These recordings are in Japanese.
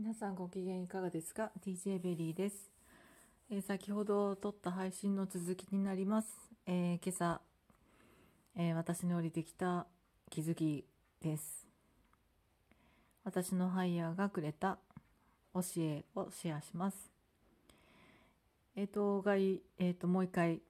皆さんご機嫌いかがですか ?DJ ベリーです、えー、先ほど撮った配信の続きになります。えー、今朝、えー、私に降りてきた気づきです。私のハイヤーがくれた教えをシェアします。えっ、と、外、えっ、と、もう一回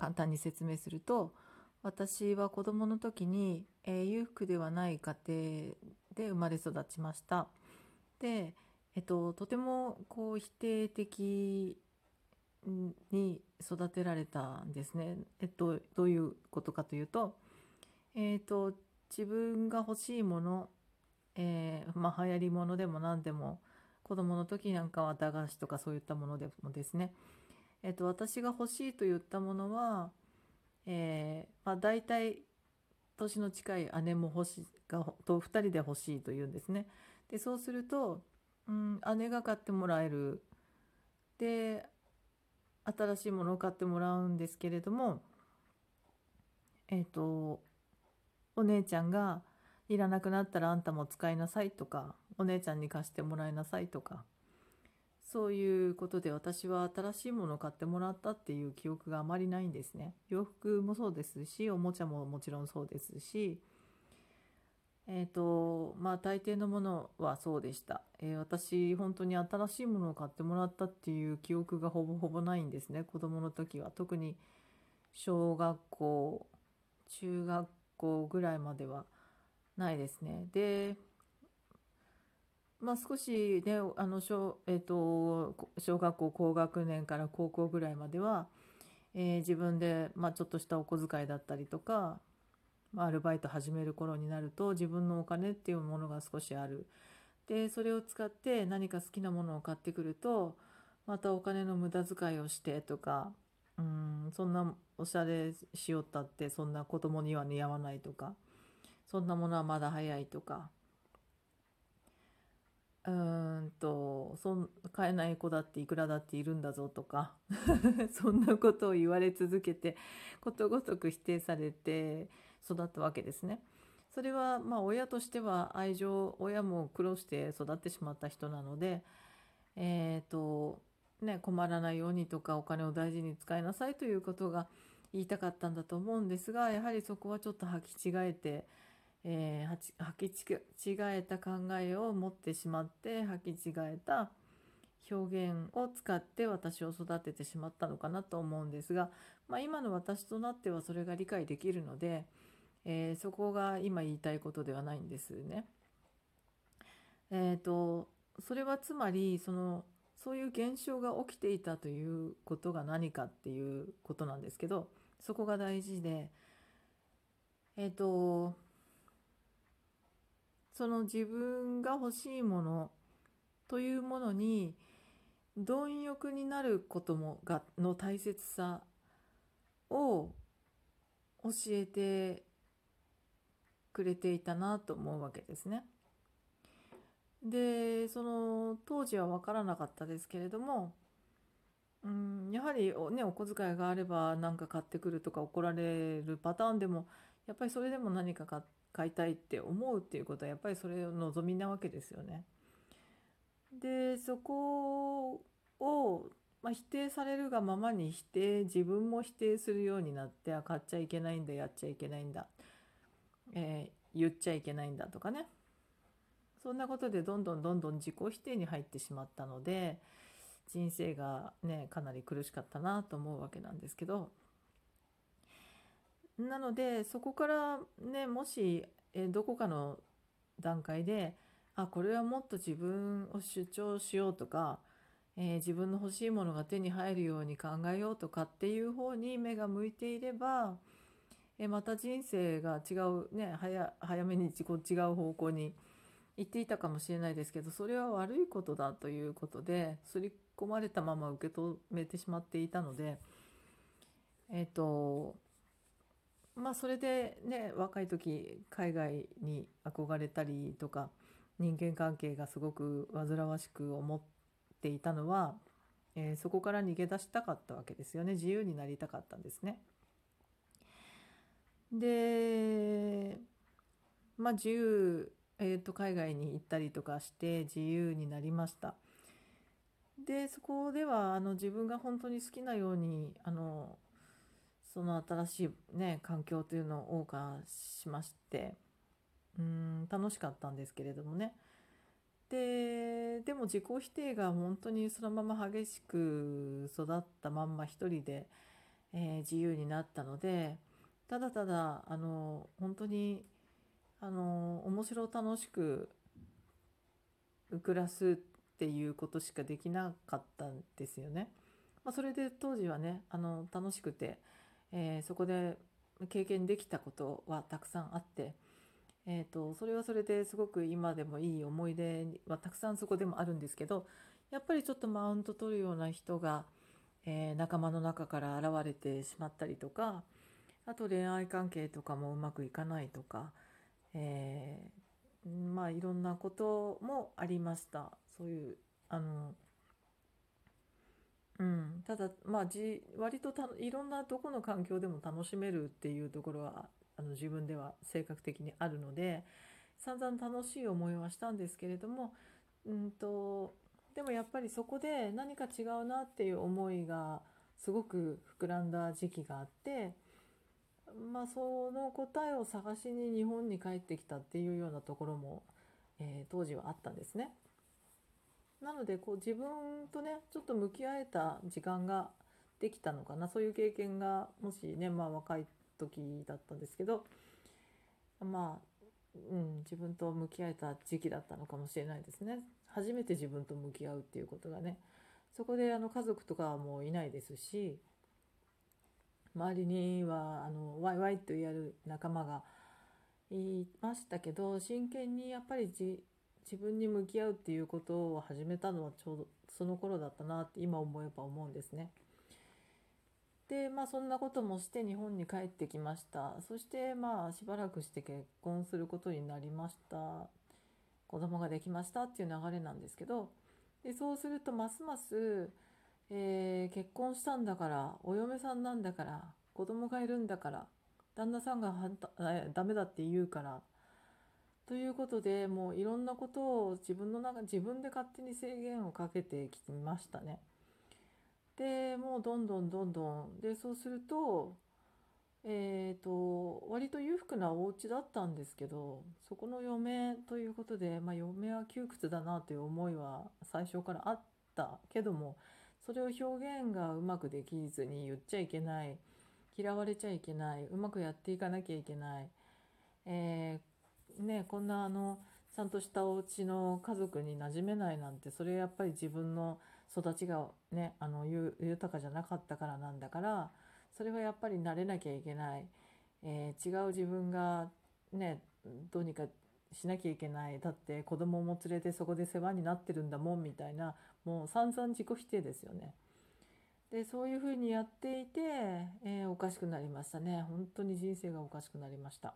簡単に説明すると、私は子供の時に、え裕福ではない家庭で生まれ育ちました。で、えっと、とてもこう否定的に育てられたんですね。えっと、どういうことかというと、えっと、自分が欲しいもの、えー、まあ、流行りものでも何でも子供の時なんかは駄菓子とかそういったものでもですね、えっと、私が欲しいと言ったものは、えー、まあ、大体年の近い姉も欲しがと2人で欲しいというんですね。でそうすると、うん、姉が買ってもらえる。で新しいものを買ってもらうんですけれどもえっ、ー、とお姉ちゃんがいらなくなったらあんたも使いなさいとかお姉ちゃんに貸してもらいなさいとかそういうことで私は新しいものを買ってもらったっていう記憶があまりないんですね。洋服もそうですしおもちゃももちろんそうですしえっ、ー、とまあ大抵のものはそうでした、えー、私本当に新しいものを買ってもらったっていう記憶がほぼほぼないんですね。子供の時は。特に小学校中学校ぐらいまではないですね。でまあ少しねあの小,、えーと、小学校高学年から高校ぐらいまでは、えー、自分で、まあ、ちょっとしたお小遣いだったりとかアルバイト始める頃になると自分のお金っていうものが少しある。でそれを使って何か好きなものを買ってくるとまたお金の無駄遣いをしてとかうんそんなおしゃれしよったってそんな子供には似合わないとかそんなものはまだ早いとかうんとそん買えない子だっていくらだっているんだぞとか そんなことを言われ続けてことごとく否定されて育ったわけですね。それはまあ親としては愛情親も苦労して育ってしまった人なので、えーとね、困らないようにとかお金を大事に使いなさいということが言いたかったんだと思うんですがやはりそこはちょっと履き違えて、え、履き違えた考えを持ってしまって履き違えた表現を使って私を育ててしまったのかなと思うんですが、まあ、今の私となってはそれが理解できるので、えー、そこが今言いたいことではないんですね。えーと、それはつまりそのそういう現象が起きていたということが何かっていうことなんですけどそこが大事でえっ、ー、とその自分が欲しいものというものに貪欲になることもがの大切さを教えてくれていたなと思うわけですね。でその当時は分からなかったですけれども、うん、やはりお,、ね、お小遣いがあれば何か買ってくるとか怒られるパターンでもやっぱりそれでも何か買いたいって思うっていうことはやっぱりそれを望みなわけですよね。でそこを、まあ、否定されるがままに否定自分も否定するようになってあ買っちゃいけないんだやっちゃいけないんだえー、言っちゃいけないんだとかね。そんなことでどんどんどんどん自己否定に入ってしまったので人生がねかなり苦しかったなと思うわけなんですけど。なのでそこからねもし、えー、どこかの段階であこれはもっと自分を主張しようとか、えー、自分の欲しいものが手に入るように考えようとかっていう方に目が向いていればえまた人生が違うね早早めにこう違う方向に行っていたかもしれないですけどそれは悪いことだということで刷り込まれたまま受け止めてしまっていたのでえっ、とまあそれでね若い時海外に憧れたりとか人間関係がすごく煩わしく思っていたのは、えー、そこから逃げ出したかったわけですよね自由になりたかったんですね。でまあ自由えー、と海外に行ったりとかして自由になりました。でそこではあの自分が本当に好きなようにあのその新しい、ね、環境というのを謳歌しましてうん楽しかったんですけれどもね。ででも自己否定が本当にそのまま激しく育ったまんま一人で、えー、自由になったのでただただあの本当にあの面白楽しく暮らすっていうことしかできなかったんですよね。まあ、それで当時はねあの楽しくて、えー、そこで経験できたことはたくさんあって、えーと、それはそれですごく今でもいい思い出はたくさんそこでもあるんですけどやっぱりちょっとマウント取るような人が、えー、仲間の中から現れてしまったりとかあと恋愛関係とかもうまくいかないとか、えー、まあいろんなこともありましたそういうあのうんただまあじ割とたいろんなどこの環境でも楽しめるっていうところはあの自分では性格的にあるので散々楽しい思いはしたんですけれどもうんとでもやっぱりそこで何か違うなっていう思いがすごく膨らんだ時期があって。まあ、その答えを探しに日本に帰ってきたっていうようなところも、えー、当時はあったんですね。なのでこう自分とねちょっと向き合えた時間ができたのかなそういう経験がもしねまあ若い時だったんですけどまあ、うん、自分と向き合えた時期だったのかもしれないですね。初めて自分と向き合うっていうことがねそこであの家族とかもういないですし周りにはあのワイワイと言える仲間がいましたけど真剣にやっぱり自分に向き合うっていうことを始めたのはちょうどその頃だったなって今思えば思うんですね。でまあそんなこともして日本に帰ってきましたそしてまあしばらくして結婚することになりました子供ができましたっていう流れなんですけどでそうするとますますえー、結婚したんだからお嫁さんなんだから子供がいるんだから旦那さんがダメだって言うからということでもういろんなことを自分の中自分で勝手に制限をかけてきましたね。でもうどんどんどんどんでそうするとえーと、割と裕福なお家だったんですけどそこの嫁ということで、まあ、嫁は窮屈だなという思いは最初からあったけどもそれを表現がうまくできずに言っちゃいけない。嫌われちゃいけない。うまくやっていかなきゃいけない、えー、ねこんなあのちゃんとしたお家の家族に馴染めないなんてそれやっぱり自分の育ちがねあの豊かじゃなかったからなんだからそれはやっぱり慣れなきゃいけない、えー、違う自分がねどうにかしなきゃいけないだって子供も連れてそこで世話になってるんだもんみたいなもう散々自己否定ですよね。でそういうふうにやっていて、えー、おかしくなりましたね本当に人生がおかしくなりました。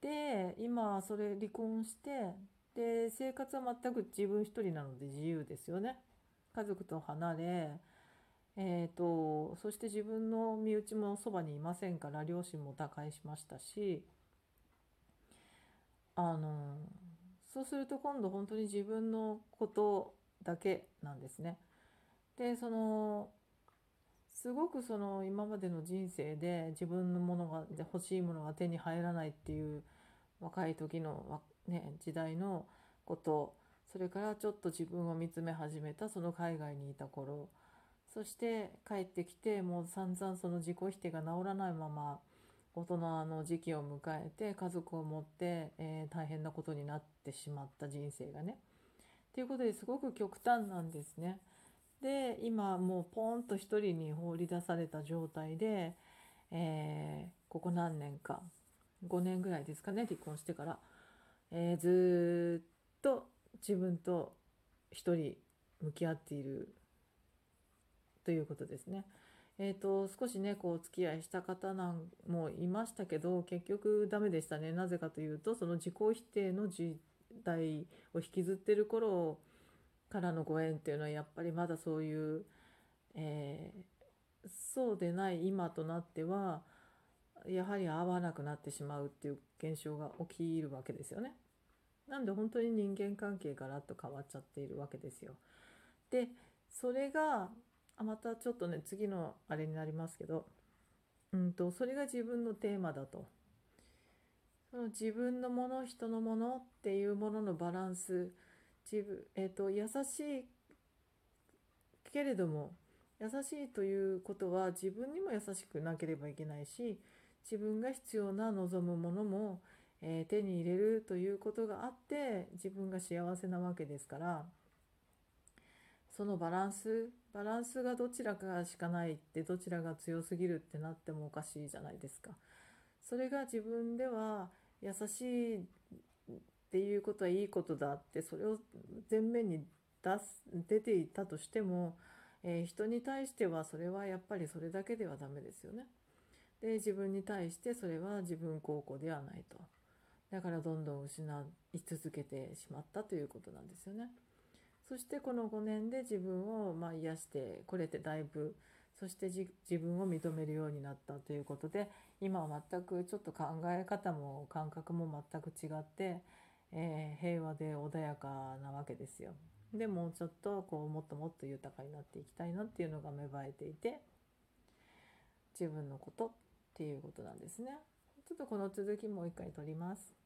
で今それ離婚してで生活は全く自分一人なので自由ですよね。家族と離れえーとそして自分の身内もそばにいませんから両親も他界しましたしあのそうすると今度本当に自分のことだけなんですね。でそのすごくその今までの人生で自分のものが欲しいものが手に入らないっていう若い時の、ね、時代のことそれからちょっと自分を見つめ始めたその海外にいた頃そして帰ってきてもう散々その自己否定が治らないまま大人の時期を迎えて家族を持って、えー、大変なことになってしまった人生がね。ということですごく極端なんですね。で今もうポーンと一人に放り出された状態で、えー、ここ何年か5年ぐらいですかね離婚してから、えー、ずっと自分と一人向き合っているということですね。えーと、少しねこうお付き合いした方なんもいましたけど結局ダメでしたねなぜかというとその自己否定の時代を引きずってる頃からのご縁っていうのはやっぱりまだそういう、えー、そうでない今となってはやはり合わなくなってしまうっていう現象が起きるわけですよね。なんで本当に人間関係がらっと変わっちゃっているわけですよ。でそれがまたちょっとね次のあれになりますけど、うんと、それが自分のテーマだと。その自分のもの人のものっていうもののバランス。自分、えーと、優しいけれども優しいということは自分にも優しくなければいけないし自分が必要な望むものも、えー、手に入れるということがあって自分が幸せなわけですから。そのバランスバランスがどちらかしかないってどちらが強すぎるってなってもおかしいじゃないですか。それが自分では優しいっていうことはいいことだってそれを前面に出す出ていたとしても、えー、人に対してはそれはやっぱりそれだけではダメですよね。で自分に対してそれは自分孝行ではないと。だからどんどん失い続けてしまったということなんですよね。そしてこの5年で自分をま癒してこれてだいぶそして自分を認めるようになったということで今は全くちょっと考え方も感覚も全く違って、えー、平和で穏やかなわけですよ。でもうちょっとこうもっともっと豊かになっていきたいなっていうのが芽生えていて自分のことっていうことなんですね。ちょっとこの続きもう一回取ります。